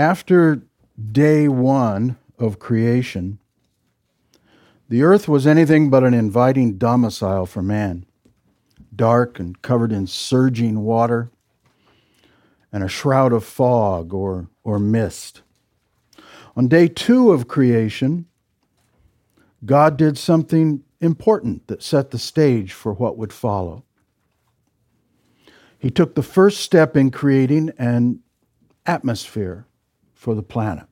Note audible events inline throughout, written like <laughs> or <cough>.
After day one of creation, the earth was anything but an inviting domicile for man, dark and covered in surging water and a shroud of fog or, or mist. On day two of creation, God did something important that set the stage for what would follow. He took the first step in creating an atmosphere for the planet,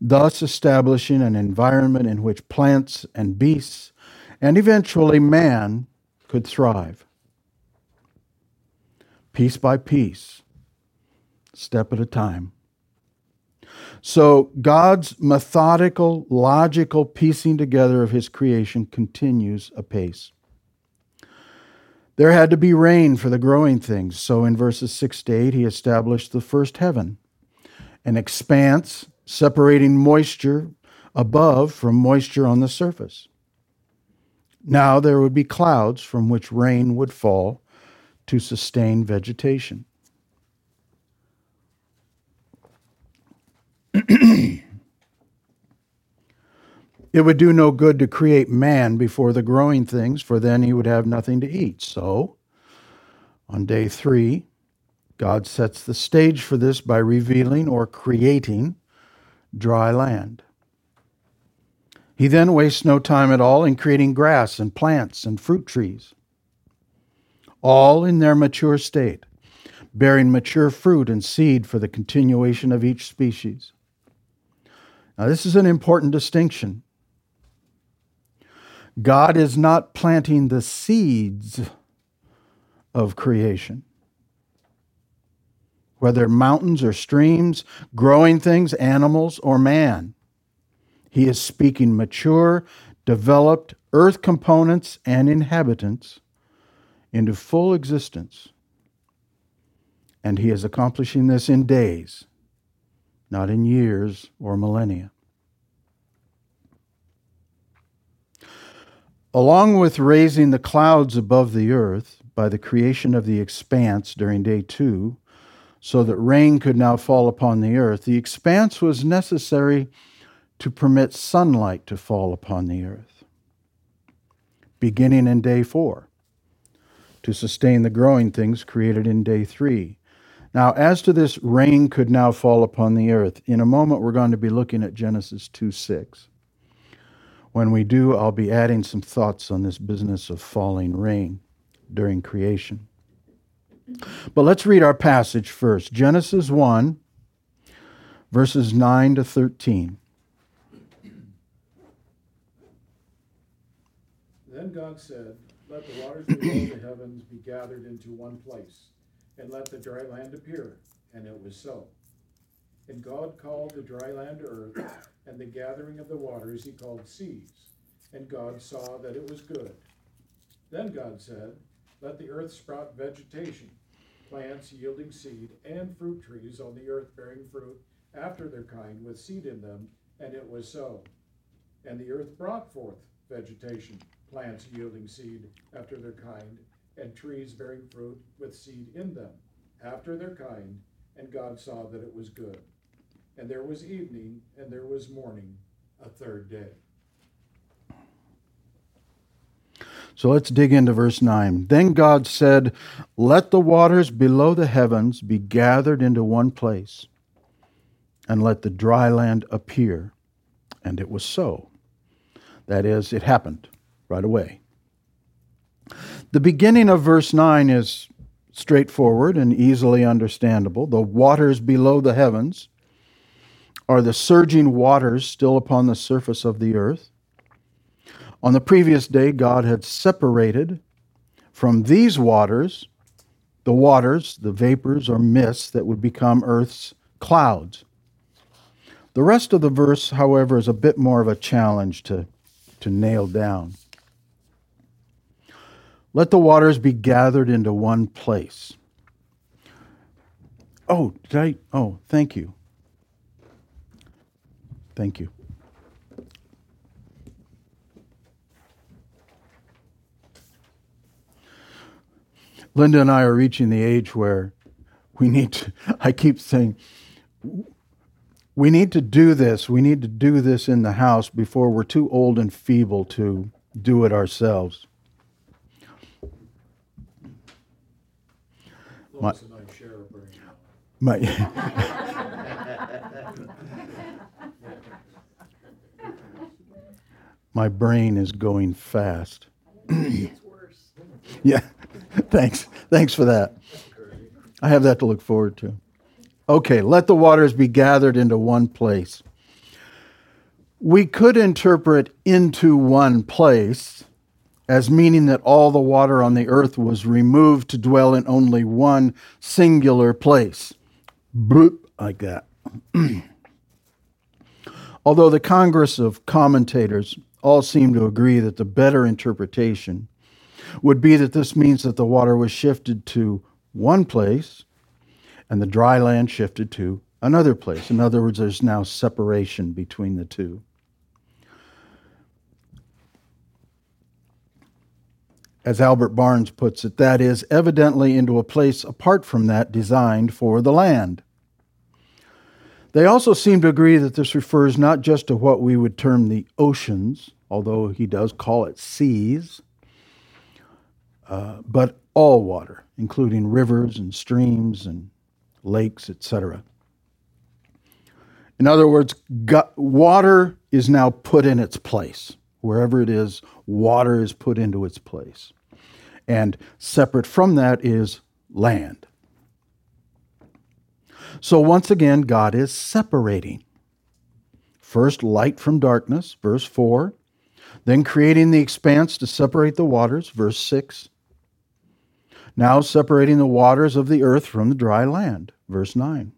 thus establishing an environment in which plants and beasts and eventually man could thrive. Piece by piece, step at a time. So God's methodical, logical piecing together of his creation continues apace. There had to be rain for the growing things. So in verses 6 to 8, he established the first heaven, an expanse separating moisture above from moisture on the surface. Now there would be clouds from which rain would fall to sustain vegetation. <clears throat> It would do no good to create man before the growing things, for then he would have nothing to eat. So, on day three, God sets the stage for this by revealing or creating dry land. He then wastes no time at all in creating grass and plants and fruit trees, all in their mature state, bearing mature fruit and seed for the continuation of each species. Now, this is an important distinction. God is not planting the seeds of creation. Whether mountains or streams, growing things, animals, or man, He is speaking mature, developed earth components and inhabitants into full existence. And He is accomplishing this in days, not in years or millennia. Along with raising the clouds above the earth by the creation of the expanse during day two, so that rain could now fall upon the earth, the expanse was necessary to permit sunlight to fall upon the earth, beginning in day four, to sustain the growing things created in day three. Now, as to this rain could now fall upon the earth, in a moment we're going to be looking at Genesis 2 6. When we do, I'll be adding some thoughts on this business of falling rain during creation. But let's read our passage first Genesis 1, verses 9 to 13. Then God said, Let the waters below the heavens be gathered into one place, and let the dry land appear. And it was so. And God called the dry land earth, and the gathering of the waters he called seas. And God saw that it was good. Then God said, Let the earth sprout vegetation, plants yielding seed, and fruit trees on the earth bearing fruit after their kind with seed in them. And it was so. And the earth brought forth vegetation, plants yielding seed after their kind, and trees bearing fruit with seed in them after their kind. And God saw that it was good. And there was evening, and there was morning, a third day. So let's dig into verse 9. Then God said, Let the waters below the heavens be gathered into one place, and let the dry land appear. And it was so. That is, it happened right away. The beginning of verse 9 is straightforward and easily understandable. The waters below the heavens are the surging waters still upon the surface of the earth. On the previous day, God had separated from these waters the waters, the vapors or mists that would become earth's clouds. The rest of the verse, however, is a bit more of a challenge to, to nail down. Let the waters be gathered into one place. Oh, did I? Oh, thank you. Thank you. Linda and I are reaching the age where we need to, <laughs> I keep saying, we need to do this. We need to do this in the house before we're too old and feeble to do it ourselves. My, and I share a brain. <laughs> My, <laughs> my brain is going fast. <clears throat> yeah, thanks. Thanks for that. I have that to look forward to. Okay, let the waters be gathered into one place. We could interpret into one place as meaning that all the water on the earth was removed to dwell in only one singular place. Bloop, like that. <clears throat> Although the Congress of commentators all seem to agree that the better interpretation would be that this means that the water was shifted to one place and the dry land shifted to another place. In other words, there's now separation between the two. As Albert Barnes puts it, that is, evidently into a place apart from that designed for the land. They also seem to agree that this refers not just to what we would term the oceans, although he does call it seas, uh, but all water, including rivers and streams and lakes, etc. In other words, water is now put in its place. Wherever it is, water is put into its place. And separate from that is land. So once again, God is separating. First, light from darkness, verse 4. Then creating the expanse to separate the waters, verse 6 now separating the waters of the earth from the dry land. Verse 9.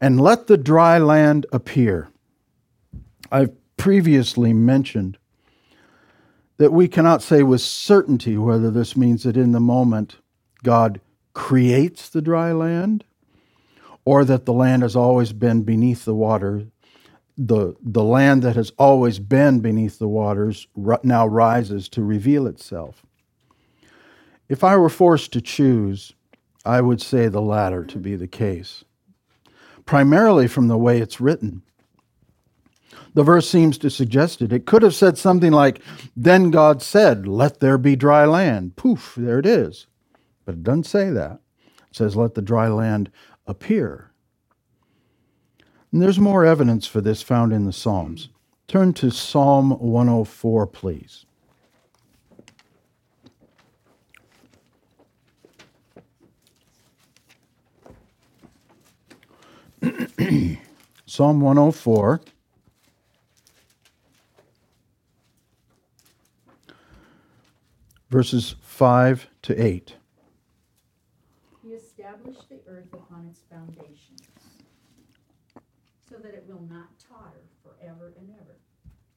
And let the dry land appear. I've previously mentioned that we cannot say with certainty whether this means that in the moment God creates the dry land or that the land has always been beneath the water. The, the land that has always been beneath the waters now rises to reveal itself. If I were forced to choose, I would say the latter to be the case, primarily from the way it's written. The verse seems to suggest it. It could have said something like, Then God said, Let there be dry land. Poof, there it is. But it doesn't say that. It says, Let the dry land appear. And there's more evidence for this found in the Psalms. Turn to Psalm 104, please. <clears throat> Psalm 104. Verses 5 to 8. He established the earth upon its foundations, so that it will not totter forever and ever.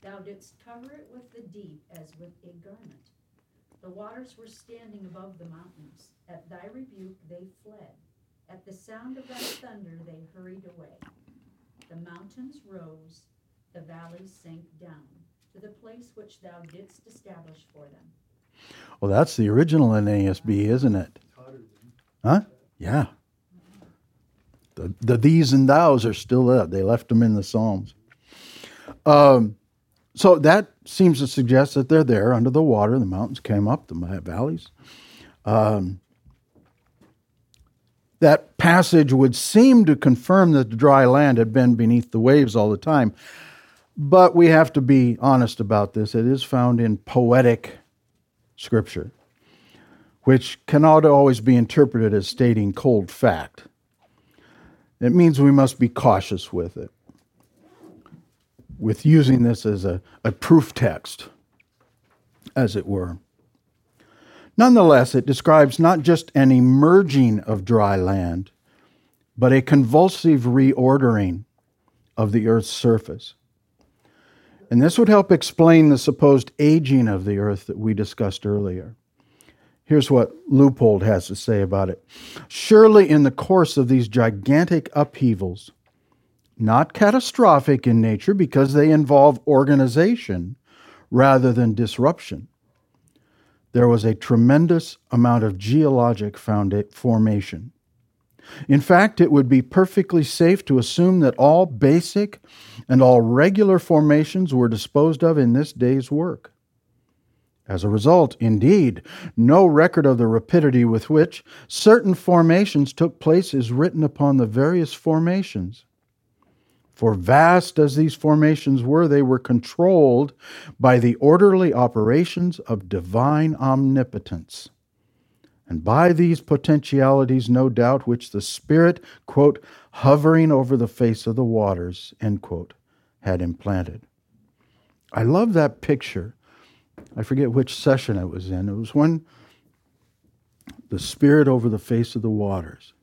Thou didst cover it with the deep as with a garment. The waters were standing above the mountains. At thy rebuke they fled. At the sound of thy thunder they hurried away. The mountains rose, the valleys sank down to the place which thou didst establish for them. Well, that's the original NASB, isn't it? Huh? Yeah. The, the these and thous are still there. They left them in the Psalms. Um, so that seems to suggest that they're there under the water. The mountains came up, the valleys. Um, that passage would seem to confirm that the dry land had been beneath the waves all the time. But we have to be honest about this. It is found in poetic scripture, which cannot always be interpreted as stating cold fact. It means we must be cautious with it, with using this as a, a proof text, as it were. Nonetheless, it describes not just an emerging of dry land, but a convulsive reordering of the earth's surface. And this would help explain the supposed aging of the earth that we discussed earlier. Here's what Leupold has to say about it. Surely, in the course of these gigantic upheavals, not catastrophic in nature because they involve organization rather than disruption, there was a tremendous amount of geologic formation. In fact, it would be perfectly safe to assume that all basic and all regular formations were disposed of in this day's work. As a result, indeed, no record of the rapidity with which certain formations took place is written upon the various formations. For vast as these formations were, they were controlled by the orderly operations of divine omnipotence. And by these potentialities, no doubt, which the Spirit, quote, hovering over the face of the waters, end quote, had implanted. I love that picture. I forget which session it was in. It was when the Spirit over the face of the waters.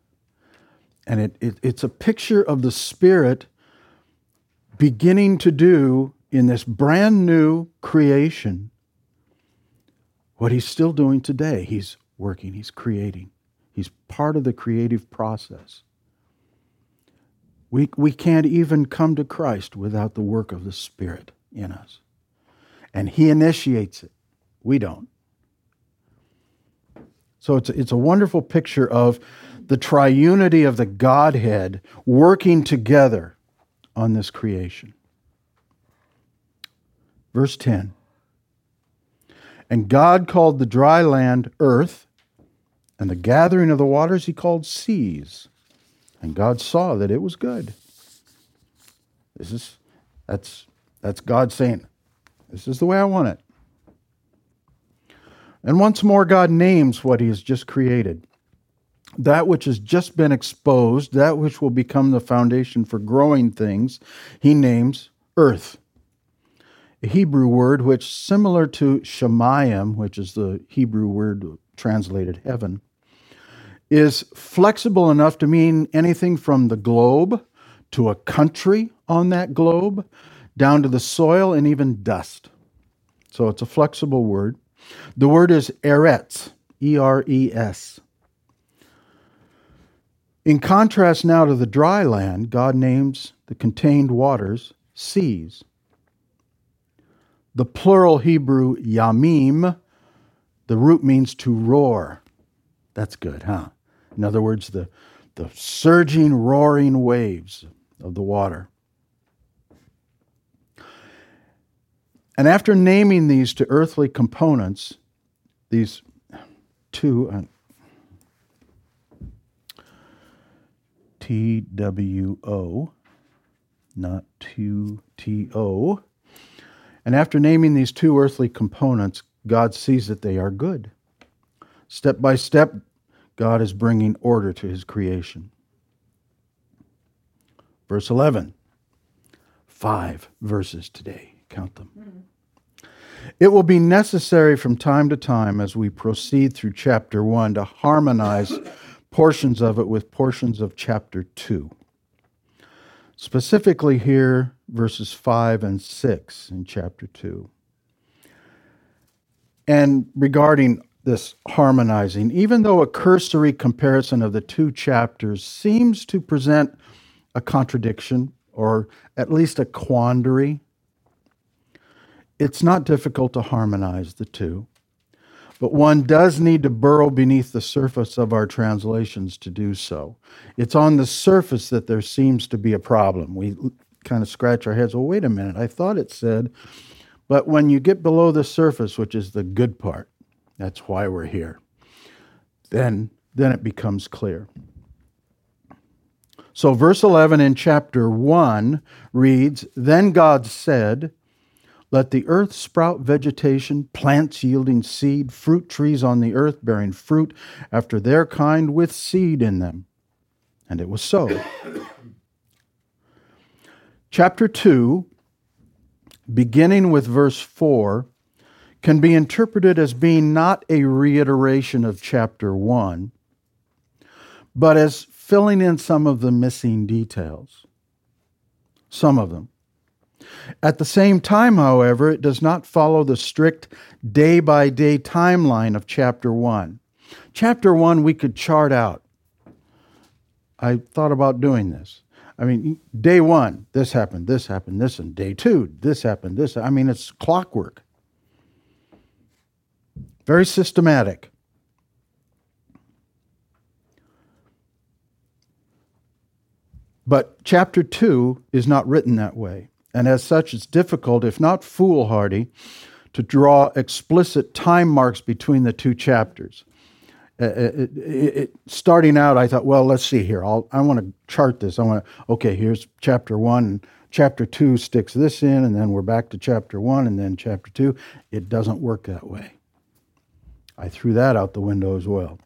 And it, it, it's a picture of the Spirit beginning to do in this brand new creation what he's still doing today. He's working, he's creating, he's part of the creative process. We, we can't even come to Christ without the work of the Spirit in us. And He initiates it. We don't. So it's, it's a wonderful picture of the triunity of the Godhead working together on this creation. Verse 10 And God called the dry land earth, and the gathering of the waters he called seas. And God saw that it was good. This is that's that's God saying, This is the way I want it. And once more, God names what he has just created. That which has just been exposed, that which will become the foundation for growing things, he names earth. A Hebrew word which, similar to Shemayim, which is the Hebrew word translated heaven, is flexible enough to mean anything from the globe to a country on that globe, down to the soil and even dust. So it's a flexible word. The word is eretz, E R E S. In contrast now to the dry land, God names the contained waters seas. The plural Hebrew yamim, the root means to roar. That's good, huh? In other words, the, the surging, roaring waves of the water. And after naming these to earthly components, these two, uh, T W O, not two T O. And after naming these two earthly components, God sees that they are good. Step by step, God is bringing order to his creation. Verse 11. Five verses today. Count them. Mm-hmm. It will be necessary from time to time as we proceed through chapter 1 to harmonize <laughs> portions of it with portions of chapter 2. Specifically, here, verses 5 and 6 in chapter 2. And regarding this harmonizing, even though a cursory comparison of the two chapters seems to present a contradiction or at least a quandary, it's not difficult to harmonize the two. But one does need to burrow beneath the surface of our translations to do so. It's on the surface that there seems to be a problem. We kind of scratch our heads. Well, wait a minute. I thought it said, but when you get below the surface, which is the good part, that's why we're here. Then, then it becomes clear. So, verse 11 in chapter 1 reads Then God said, Let the earth sprout vegetation, plants yielding seed, fruit trees on the earth bearing fruit after their kind with seed in them. And it was so. chapter 2, beginning with verse 4, can be interpreted as being not a reiteration of chapter 1, but as filling in some of the missing details. Some of them. At the same time, however, it does not follow the strict day by day timeline of chapter 1. Chapter 1 we could chart out. I thought about doing this. I mean, day one, this happened, this happened, this, and day two, this happened, this. I mean, it's clockwork. Very systematic. But chapter 2 is not written that way. And as such, it's difficult, if not foolhardy, to draw explicit time marks between the two chapters. Uh, uh, it, it, it, starting out, I thought, well, let's see here. I'll, I want to chart this. I want to, okay, here's chapter one. Chapter two sticks this in, and then we're back to chapter one, and then chapter two. It doesn't work that way. I threw that out the window as well.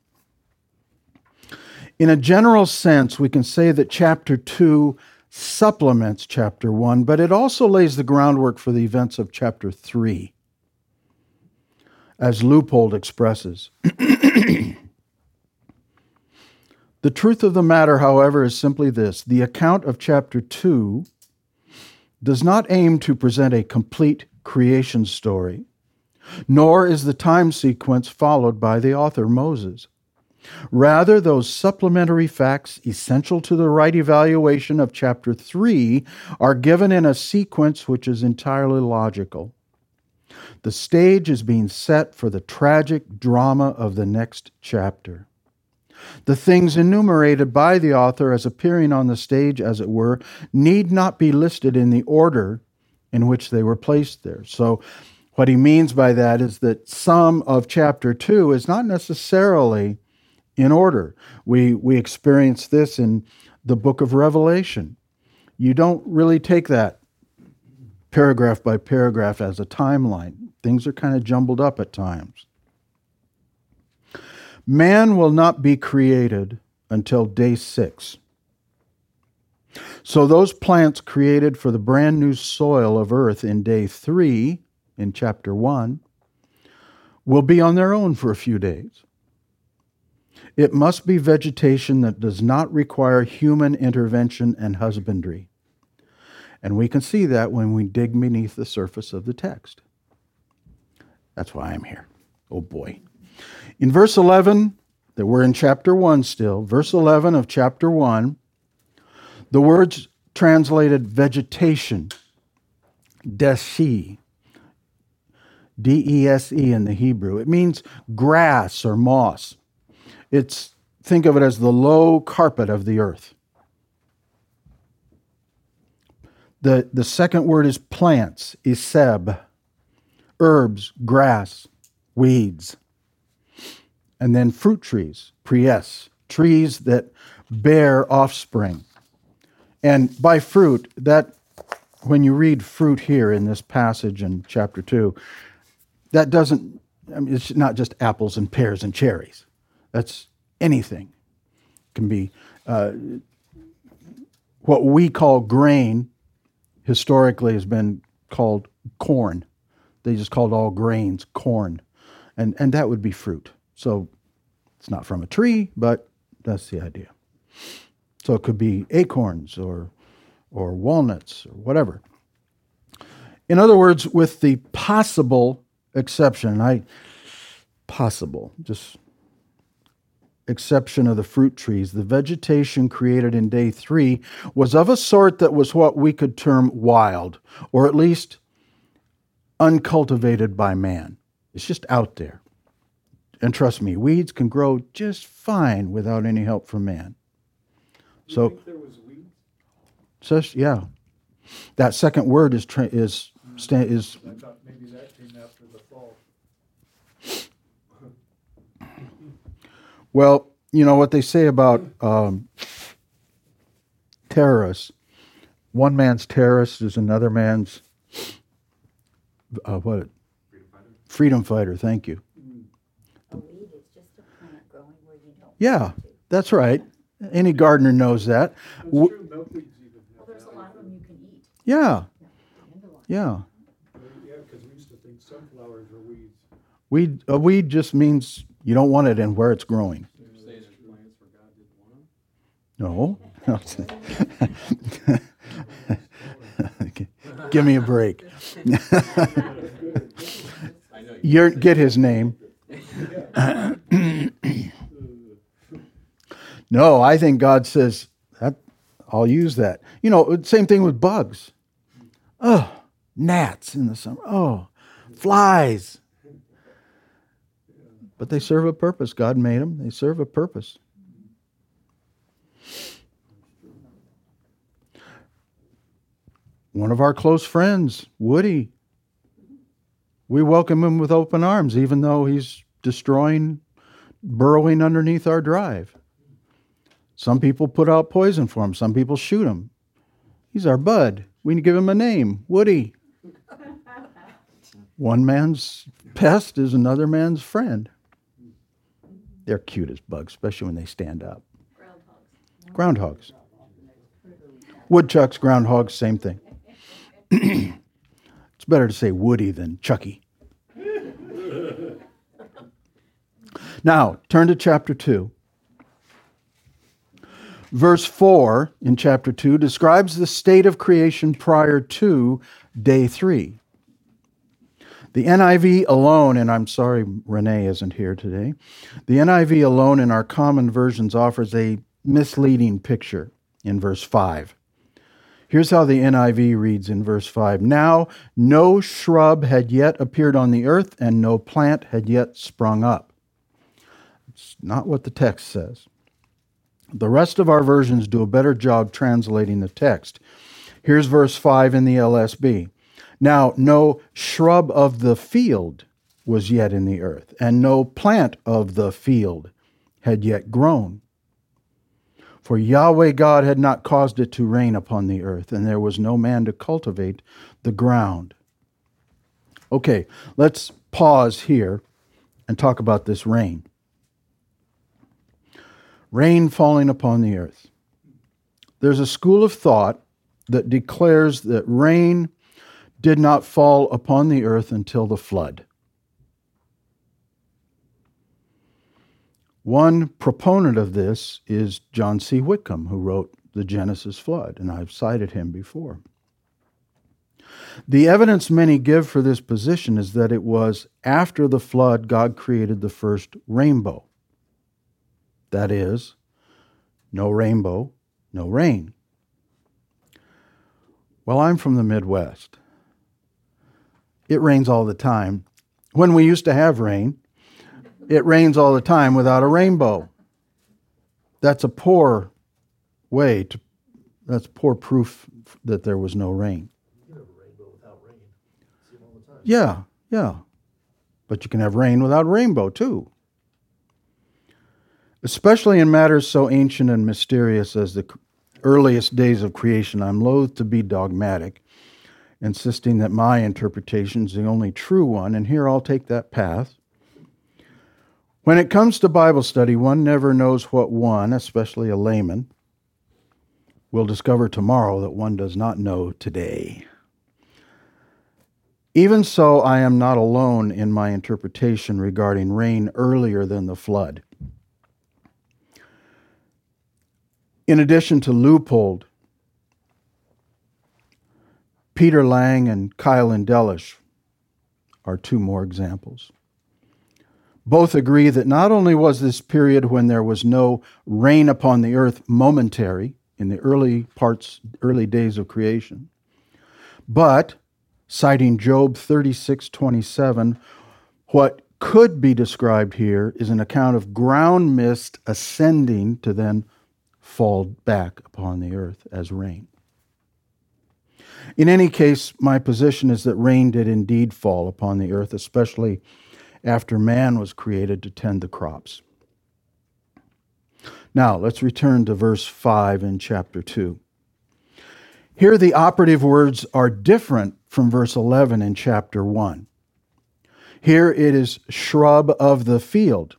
In a general sense, we can say that chapter 2 supplements chapter 1, but it also lays the groundwork for the events of chapter 3, as Leupold expresses. <clears throat> the truth of the matter, however, is simply this the account of chapter 2 does not aim to present a complete creation story, nor is the time sequence followed by the author, Moses. Rather, those supplementary facts essential to the right evaluation of chapter 3 are given in a sequence which is entirely logical. The stage is being set for the tragic drama of the next chapter. The things enumerated by the author as appearing on the stage, as it were, need not be listed in the order in which they were placed there. So, what he means by that is that some of chapter 2 is not necessarily in order. We, we experience this in the book of Revelation. You don't really take that paragraph by paragraph as a timeline, things are kind of jumbled up at times. Man will not be created until day six. So, those plants created for the brand new soil of earth in day three, in chapter one, will be on their own for a few days. It must be vegetation that does not require human intervention and husbandry. And we can see that when we dig beneath the surface of the text. That's why I'm here. Oh boy. In verse 11, that we're in chapter 1 still, verse 11 of chapter 1, the words translated vegetation, desi, D E S E in the Hebrew. It means grass or moss. It's think of it as the low carpet of the earth. The, the second word is plants, iseb, herbs, grass, weeds. And then fruit trees, pries, trees that bear offspring. And by fruit, that when you read fruit here in this passage in chapter 2, that doesn't, I mean, it's not just apples and pears and cherries. That's anything. It can be uh, what we call grain, historically has been called corn. They just called all grains corn. And, and that would be fruit. So it's not from a tree, but that's the idea. So it could be acorns or, or walnuts or whatever. In other words, with the possible exception, I possible, just exception of the fruit trees, the vegetation created in day three was of a sort that was what we could term wild, or at least uncultivated by man. It's just out there. And trust me, weeds can grow just fine without any help from man. You so there was weeds? Says yeah. That second word is tra- is is. I thought maybe that came after the fall. Well, you know what they say about um, terrorists. One man's terrorist is another man's uh, what? Freedom fighter. Freedom fighter. Thank you. Yeah, that's right. Any gardener knows that. That's true. Even Well, there's a lot of them you can eat. Yeah, yeah. Yeah, because we used to think sunflowers were weeds. Weed, a weed just means you don't want it in where it's growing. No. <laughs> Give me a break. <laughs> you get his name. <coughs> no, I think God says that I'll use that. You know, same thing with bugs. Oh, gnats in the summer. Oh, flies. But they serve a purpose. God made them. They serve a purpose. one of our close friends, Woody. We welcome him with open arms, even though he's destroying, burrowing underneath our drive. Some people put out poison for him, some people shoot him. He's our bud. We give him a name Woody. <laughs> One man's pest is another man's friend. They're cute as bugs, especially when they stand up. Groundhogs. groundhogs. Woodchucks, groundhogs, same thing. <clears throat> it's better to say Woody than Chucky. <laughs> now, turn to chapter 2. Verse 4 in chapter 2 describes the state of creation prior to day 3. The NIV alone, and I'm sorry Renee isn't here today, the NIV alone in our common versions offers a misleading picture in verse 5. Here's how the NIV reads in verse 5 Now no shrub had yet appeared on the earth, and no plant had yet sprung up. It's not what the text says. The rest of our versions do a better job translating the text. Here's verse 5 in the LSB. Now, no shrub of the field was yet in the earth, and no plant of the field had yet grown. For Yahweh God had not caused it to rain upon the earth, and there was no man to cultivate the ground. Okay, let's pause here and talk about this rain. Rain falling upon the earth. There's a school of thought that declares that rain did not fall upon the earth until the flood. One proponent of this is John C. Whitcomb, who wrote The Genesis Flood, and I've cited him before. The evidence many give for this position is that it was after the flood God created the first rainbow. That is, no rainbow, no rain. Well, I'm from the Midwest. It rains all the time. When we used to have rain, it rains all the time without a rainbow. That's a poor way to, that's poor proof that there was no rain. Yeah, yeah. But you can have rain without rainbow too. Especially in matters so ancient and mysterious as the earliest days of creation, I'm loath to be dogmatic insisting that my interpretation is the only true one, and here I'll take that path. When it comes to Bible study, one never knows what one, especially a layman, will discover tomorrow that one does not know today. Even so, I am not alone in my interpretation regarding rain earlier than the flood. In addition to Leupold, Peter Lang and Keil and Delitzsch are two more examples. Both agree that not only was this period when there was no rain upon the earth momentary in the early parts, early days of creation, but, citing Job 36 27, what could be described here is an account of ground mist ascending to then fall back upon the earth as rain. In any case, my position is that rain did indeed fall upon the earth, especially after man was created to tend the crops. Now, let's return to verse 5 in chapter 2. Here, the operative words are different from verse 11 in chapter 1. Here it is shrub of the field.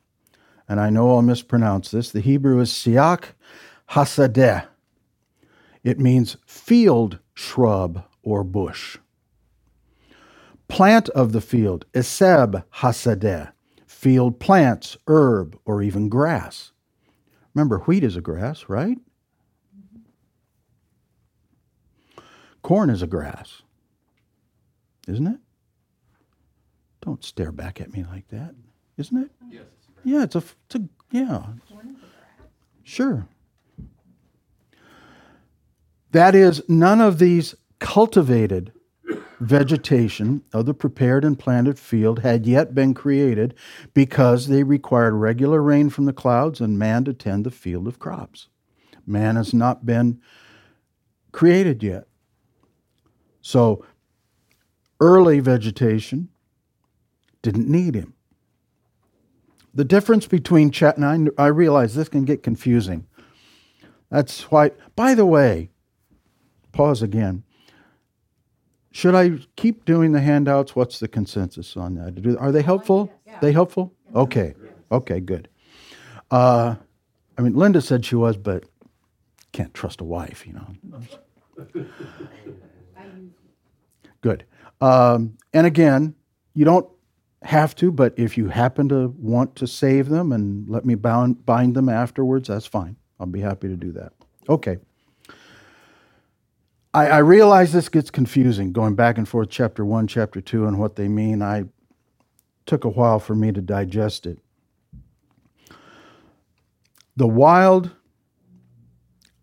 And I know I'll mispronounce this. The Hebrew is siak hasadeh. It means field shrub or bush. Plant of the field, eseb hasadeh, field plants, herb, or even grass. Remember, wheat is a grass, right? Corn is a grass, isn't it? Don't stare back at me like that, isn't it? Yes. Yeah, it's a, it's a yeah. Sure. That is, none of these cultivated vegetation of the prepared and planted field had yet been created because they required regular rain from the clouds and man to tend the field of crops. Man has not been created yet. So early vegetation didn't need him. The difference between chat and I, I realize this can get confusing. That's why, by the way, pause again. Should I keep doing the handouts? What's the consensus on that? Are they helpful? Yeah. They helpful? Okay. Okay, good. Uh, I mean, Linda said she was, but can't trust a wife, you know. Good. Um, and again, you don't have to, but if you happen to want to save them and let me bound, bind them afterwards, that's fine. I'll be happy to do that. Okay. I, I realize this gets confusing, going back and forth, chapter one, chapter two, and what they mean. I took a while for me to digest it. The wild,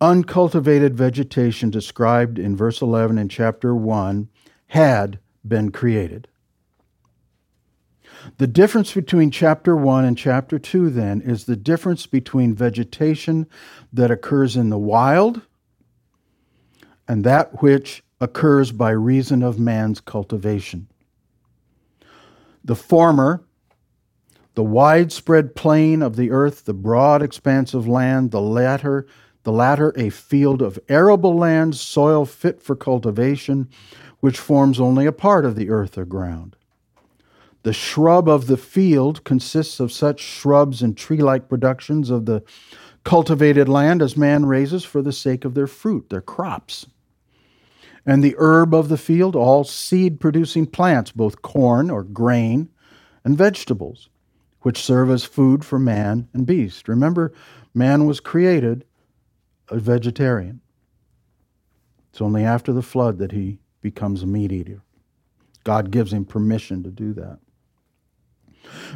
uncultivated vegetation described in verse 11 in chapter 1 had been created. The difference between chapter 1 and chapter 2, then, is the difference between vegetation that occurs in the wild and that which occurs by reason of man's cultivation. The former, the widespread plain of the earth, the broad expanse of land, the latter, the latter a field of arable land, soil fit for cultivation, which forms only a part of the earth or ground. The shrub of the field consists of such shrubs and tree like productions of the cultivated land as man raises for the sake of their fruit, their crops. And the herb of the field, all seed producing plants, both corn or grain and vegetables, which serve as food for man and beast. Remember, man was created a vegetarian. It's only after the flood that he becomes a meat eater. God gives him permission to do that.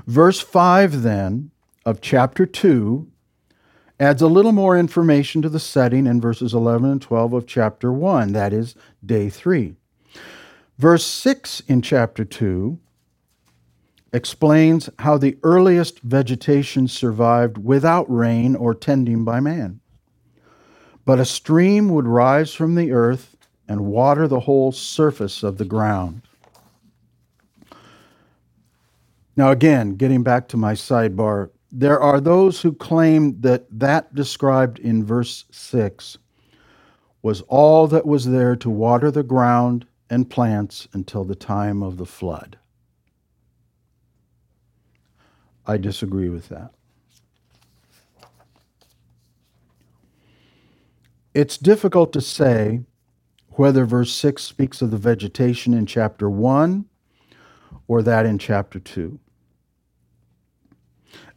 Verse 5, then, of chapter 2 adds a little more information to the setting in verses 11 and 12 of chapter 1, that is, day 3. Verse 6 in chapter 2 explains how the earliest vegetation survived without rain or tending by man. But a stream would rise from the earth and water the whole surface of the ground. Now, again, getting back to my sidebar, there are those who claim that that described in verse 6 was all that was there to water the ground and plants until the time of the flood. I disagree with that. It's difficult to say whether verse 6 speaks of the vegetation in chapter 1 or that in chapter 2.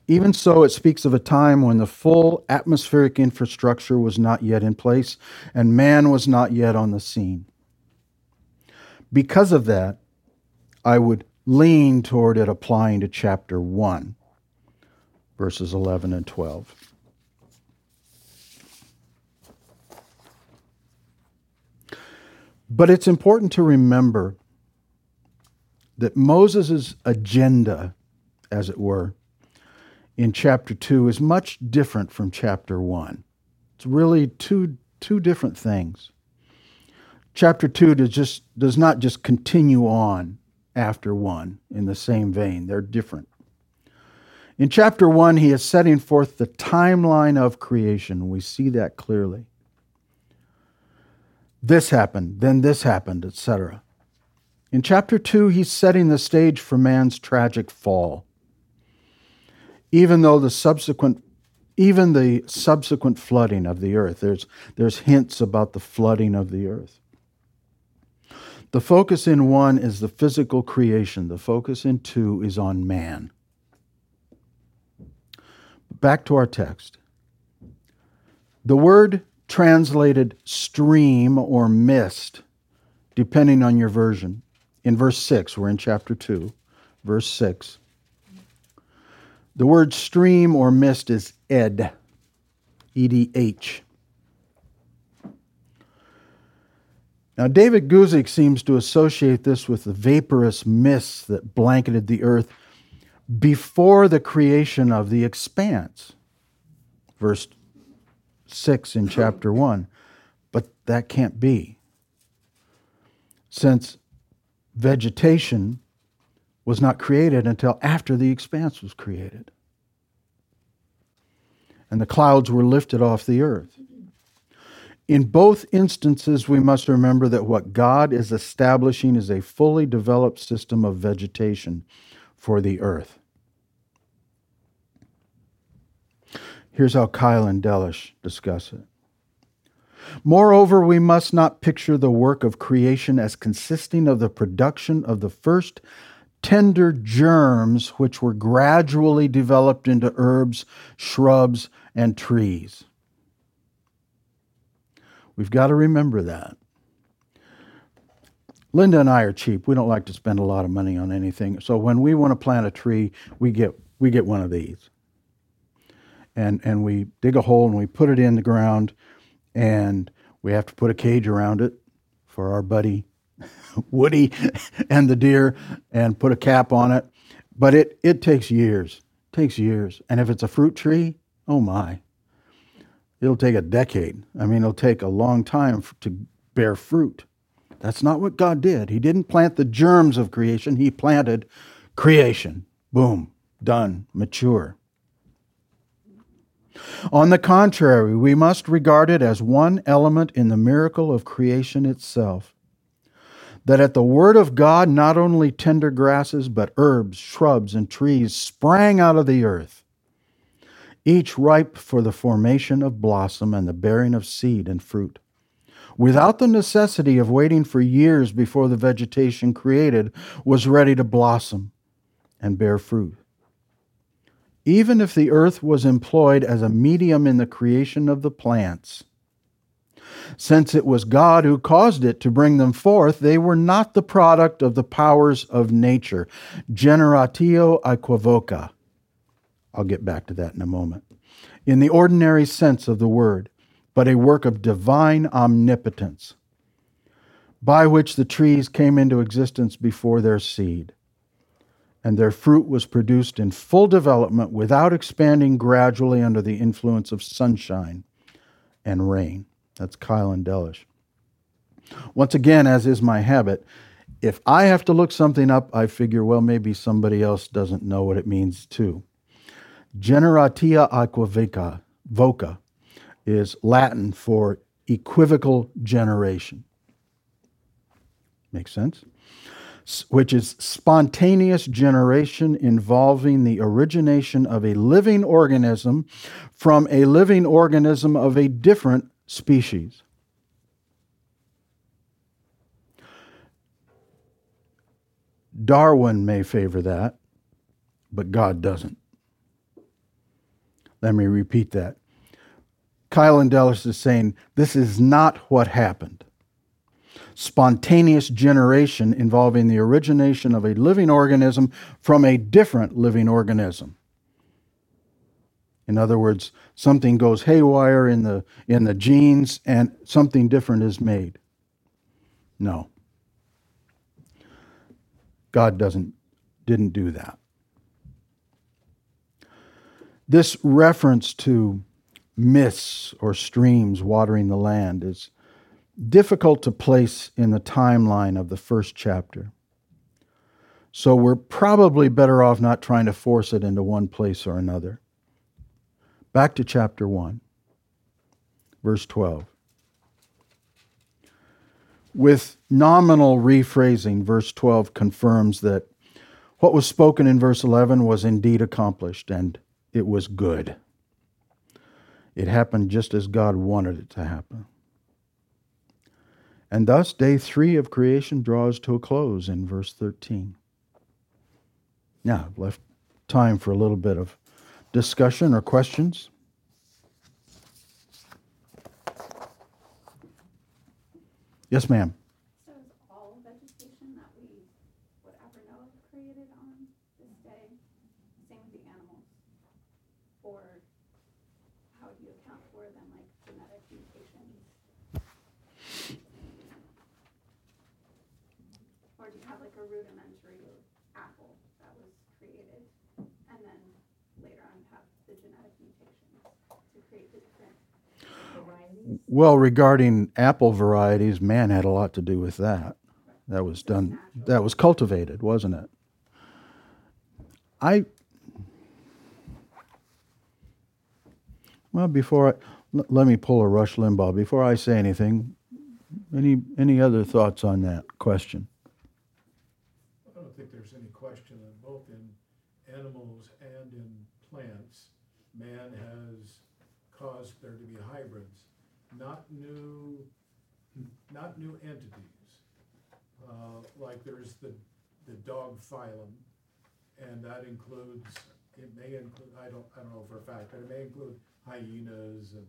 Even so, it speaks of a time when the full atmospheric infrastructure was not yet in place and man was not yet on the scene. Because of that, I would lean toward it applying to chapter 1, verses 11 and 12. But it's important to remember that Moses' agenda, as it were, in chapter 2 is much different from chapter 1. It's really two, two different things. Chapter 2 does, just, does not just continue on after 1 in the same vein, they're different. In chapter 1, he is setting forth the timeline of creation. We see that clearly. This happened, then this happened, etc. In chapter 2, he's setting the stage for man's tragic fall even though the subsequent even the subsequent flooding of the earth there's there's hints about the flooding of the earth. The focus in one is the physical creation. The focus in two is on man. Back to our text. The word translated stream or mist depending on your version in verse 6 we're in chapter 2 verse 6 the word stream or mist is ed, E D H. Now, David Guzik seems to associate this with the vaporous mists that blanketed the earth before the creation of the expanse. Verse 6 in chapter 1. But that can't be. since vegetation was not created until after the expanse was created. And the clouds were lifted off the earth. In both instances, we must remember that what God is establishing is a fully developed system of vegetation for the earth. Here's how Keil and Delitzsch discuss it. Moreover, we must not picture the work of creation as consisting of the production of the first tender germs which were gradually developed into herbs, shrubs, and trees. We've got to remember that. Linda and I are cheap. We don't like to spend a lot of money on anything. So when we want to plant a tree, we get we get one of these. And and we dig a hole and we put it in the ground and we have to put a cage around it for our buddy Woody and the deer and put a cap on it. But it it takes years. It takes years. And if it's a fruit tree, oh my it'll take a decade. I mean, it'll take a long time to bear fruit. That's not what God did. He didn't plant the germs of creation, He planted creation. Boom, done, mature. On the contrary, we must regard it as one element in the miracle of creation itself. That at the word of God, not only tender grasses, but herbs, shrubs, and trees sprang out of the earth each ripe for the formation of blossom and the bearing of seed and fruit. Without the necessity of waiting for years before the vegetation created was ready to blossom and bear fruit. Even if the earth was employed as a medium in the creation of the plants, since it was God who caused it to bring them forth, they were not the product of the powers of nature. Generatio equivoca I'll get back to that in a moment. In the ordinary sense of the word, but a work of divine omnipotence, by which the trees came into existence before their seed, and their fruit was produced in full development without expanding gradually under the influence of sunshine and rain. That's Keil and Delitzsch. Once again, as is my habit, if I have to look something up, I figure, well, maybe somebody else doesn't know what it means too. Generatia aquavica, voca is Latin for equivocal generation. Makes sense? Which is spontaneous generation involving the origination of a living organism from a living organism of a different species. Darwin may favor that, but God doesn't. Let me repeat that. Keil and Delitzsch is saying this is not what happened. Spontaneous generation involving the origination of a living organism from a different living organism. In other words, something goes haywire in the, in the genes and something different is made. No. God doesn't, didn't do that. This reference to mists or streams watering the land is difficult to place in the timeline of the first chapter. So we're probably better off not trying to force it into one place or another. Back to chapter 1, verse 12. With nominal rephrasing, verse 12 confirms that what was spoken in verse 11 was indeed accomplished and it was good. It happened just as God wanted it to happen. And thus, day three of creation draws to a close in verse 13. Now, I've left time for a little bit of discussion or questions. Yes, ma'am. Well, regarding apple varieties, man had a lot to do with that. That was done, that was cultivated, wasn't it? I, well, before I, l- let me pull a Rush Limbaugh. Before I say anything, any, any other thoughts on that question? I don't think there's any question that both in animals and in plants, man has caused there to be hybrids, not new, not new entities. Uh, like there's the, the dog phylum, and that includes, it may include, I don't, I don't know for a fact, but it may include hyenas and,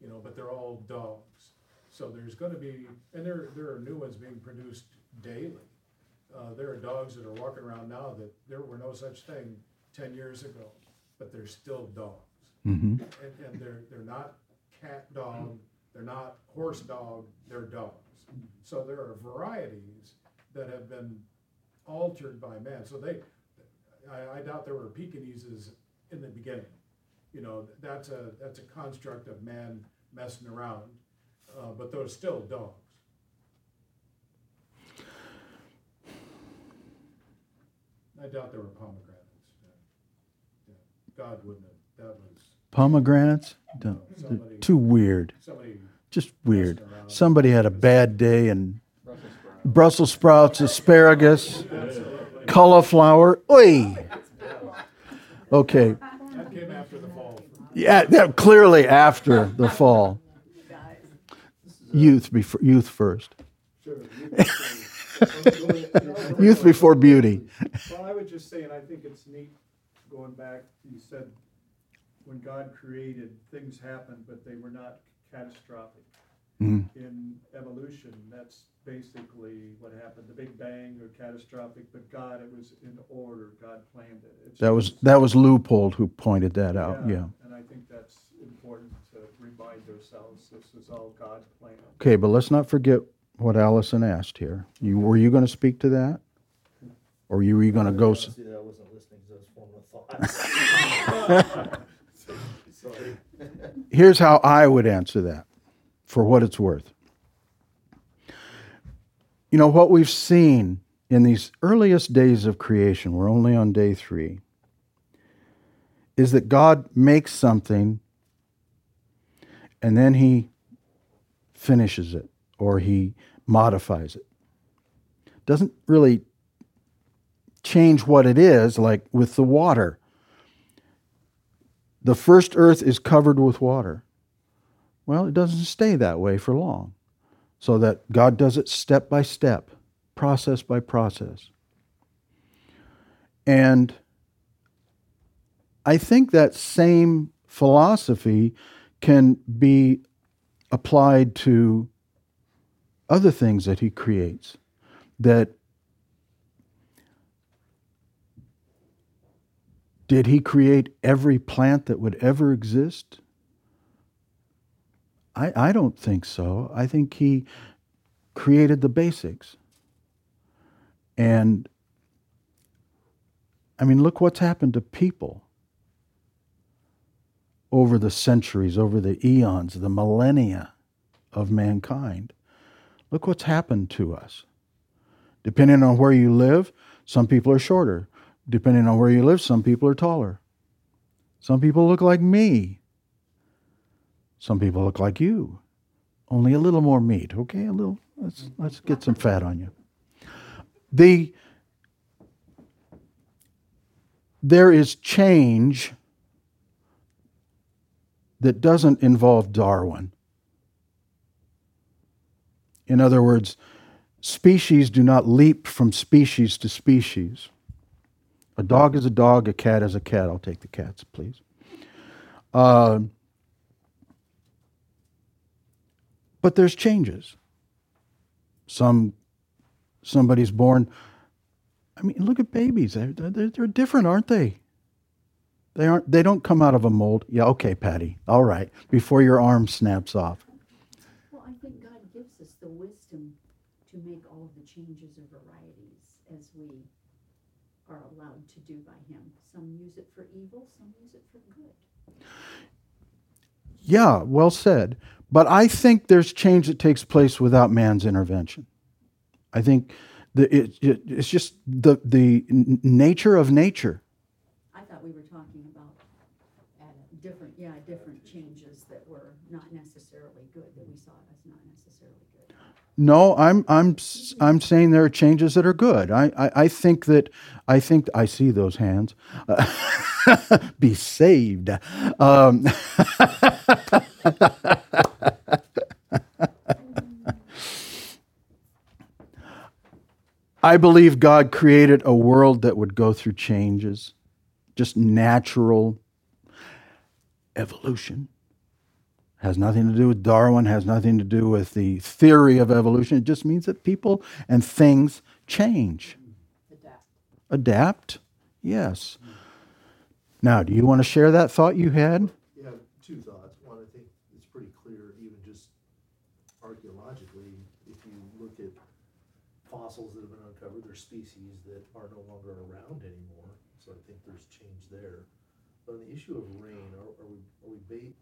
you know, but they're all dogs. So there's gonna be, and there, there are new ones being produced daily. Uh, there are dogs that are walking around now that there were no such thing ten years ago, but they're still dogs. Mm-hmm. And, and they're, they're not cat dog, they're not horse dog, they're dogs. So there are varieties that have been altered by man. So they, I, I doubt there were Pekingeses in the beginning. You know, that's a, that's a construct of man messing around, uh, but those still dogs. I doubt there were pomegranates. Yeah. God wouldn't have, that was Pomegranates? Don't- Somebody- Too weird. somebody Just weird. Somebody had a bad day and Brussels sprouts, asparagus, cauliflower. Oi! Okay. That came after the fall. Yeah, that clearly after the fall. Youth before youth first. Youth before beauty. Well, I would just say, and I think it's neat, going back, you said, when God created, things happened, but they were not catastrophic. Mhm. In evolution, that's basically what happened, the Big Bang or catastrophic, but God, it was in order, God planned it. It's That was just- that was Leupold who pointed that out. Yeah. And I think that's important to remind ourselves, this is all God's plan. Okay, but let's not forget what Allison asked here. You were you going to speak to that, or were you going to go? See that I wasn't listening because I was forming a thought. <laughs> <laughs> Sorry. Here's how I would answer that, for what it's worth. You know what we've seen in these earliest days of creation. We're only on day three. Is that God makes something, and then He finishes it or He modifies it. Doesn't really change what it is, like with the water. The first earth is covered with water. Well, it doesn't stay that way for long. So that God does it step by step, process by process. And I think that same philosophy can be applied to other things that he creates that did he create every plant that would ever exist? I, I don't think so. I think he created the basics. And i mean look what's happened to people over the centuries over the eons the millennia of mankind. Look what's happened to us. Depending on where you live, some people are shorter. Depending on where you live, some people are taller. Some people look like me. Some people look like you. Only a little more meat, okay? A little let's let's get some fat on you. The there is change that doesn't involve Darwin. In other words, species do not leap from species to species. A dog is a dog, a cat is a cat. I'll take the cats, please. Uh, but there's changes. Some somebody's born. I mean, look at babies. They're, they're, they're different, aren't they? They aren't. They don't come out of a mold. Yeah, okay, Patty. All right. Before your arm snaps off. Well, I think God gives us the wisdom to make all of the changes and varieties as we are allowed to do by Him. Some use it for evil, some use it for good. Yeah, well said. But I think there's change that takes place without man's intervention. I think the, it, it, it's just the, the nature of nature. I thought we were talking about add- different, yeah, different changes that were not necessarily good, that we saw as not necessarily good. No, I'm I'm I'm saying there are changes that are good. I I, I think that I think I see those hands. <laughs> Be saved. Um, <laughs> I believe God created a world that would go through changes, just natural evolution has nothing to do with Darwin, has nothing to do with the theory of evolution. It just means that people and things change. Adapt. Adapt? Yes. Now, do you want to share that thought you had? Yeah, two thoughts. One, I think it's pretty clear, even just archaeologically, if you look at fossils that have been uncovered, there's species that are no longer around anymore. So I think there's change there. But on the issue of rain, are, are we, are we bait?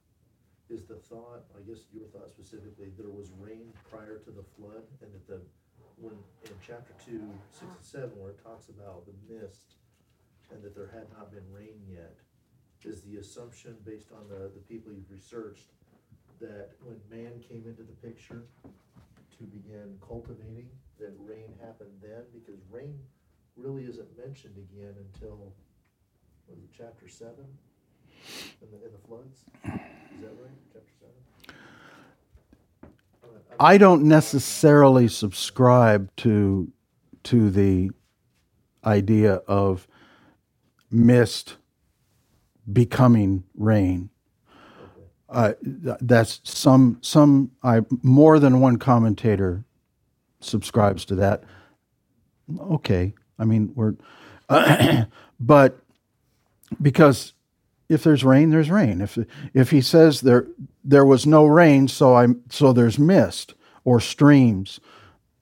Is the thought, I guess your thought specifically, there was rain prior to the flood and that the, when, in chapter two, six and seven, where it talks about the mist and that there had not been rain yet, is the assumption based on the, the people you've researched that when man came into the picture to begin cultivating, that rain happened then? Because rain really isn't mentioned again until, was it chapter seven? In the, in the floods? Is that right? Chapter seven? I don't necessarily subscribe to to the idea of mist becoming rain. Uh, that's some some I more than one commentator subscribes to that. Okay, I mean we're, <clears throat> but because if there's rain, there's rain. If if he says there there was no rain, so I so there's mist or streams,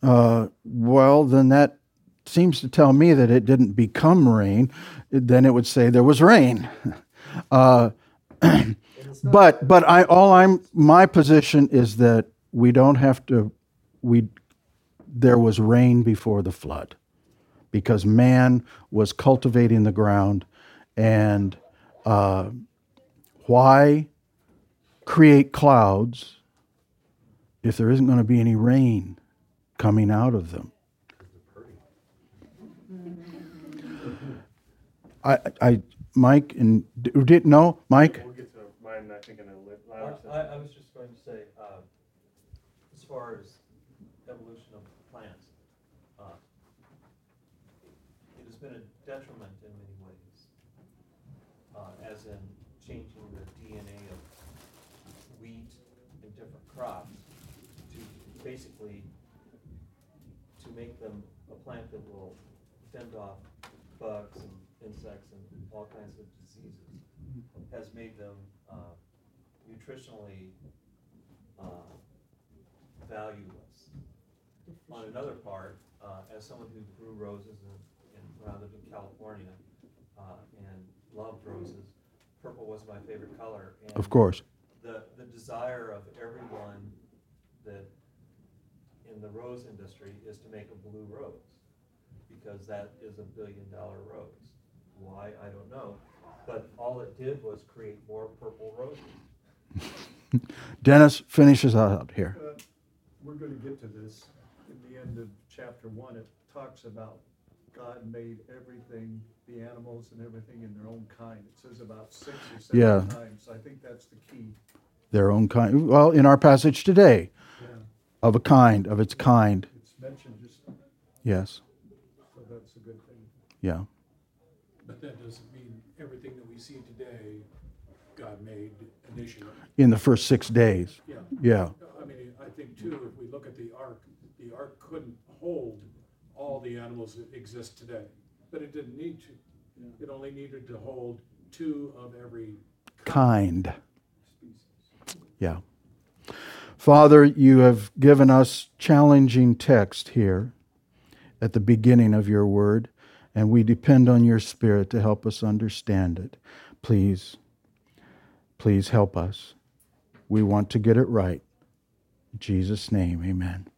uh, well then that seems to tell me that it didn't become rain. Then it would say there was rain. <laughs> Uh, <clears throat> but but I all I'm my position is that we don't have to we there was rain before the flood because man was cultivating the ground and uh, why create clouds if there isn't going to be any rain coming out of them? I, I Mike and did no Mike? We'll get to mine, I think, in a lit, I, I I was just going to say, uh, as far as evolution of plants, uh, it has been a detriment in many ways. Uh, as in changing the DNA of wheat and different crops to basically, to make them a plant that will fend off bugs and insects and all kinds of diseases, has made them, uh, nutritionally uh, valueless. On another part, uh, as someone who grew roses in, in, when I lived in California uh, and loved roses, purple was my favorite color. And of course the, the desire of everyone that in the rose industry is to make a blue rose because that is a billion dollar rose. Why, I don't know. But all it did was create more purple roses. <laughs> Dennis finishes out here Uh, We're gonna get to this. In the end of chapter one, it talks about God made everything, the animals and everything in their own kind. It says about six or Yeah. seven times. I think that's the key. their own kind well in our passage today Yeah. of a kind of its kind It's mentioned just, yes so that's a good thing. yeah But that doesn't mean everything that we see today, God made initially. in the first six days Yeah. yeah I mean, I think too, if we look at the ark, the ark couldn't hold all the animals that exist today, but it didn't need to. It only needed to hold two of every kind species. Yeah. Father, you have given us challenging text here at the beginning of your word, and we depend on your spirit to help us understand it. Please, please help us. We want to get it right. In Jesus' name, amen.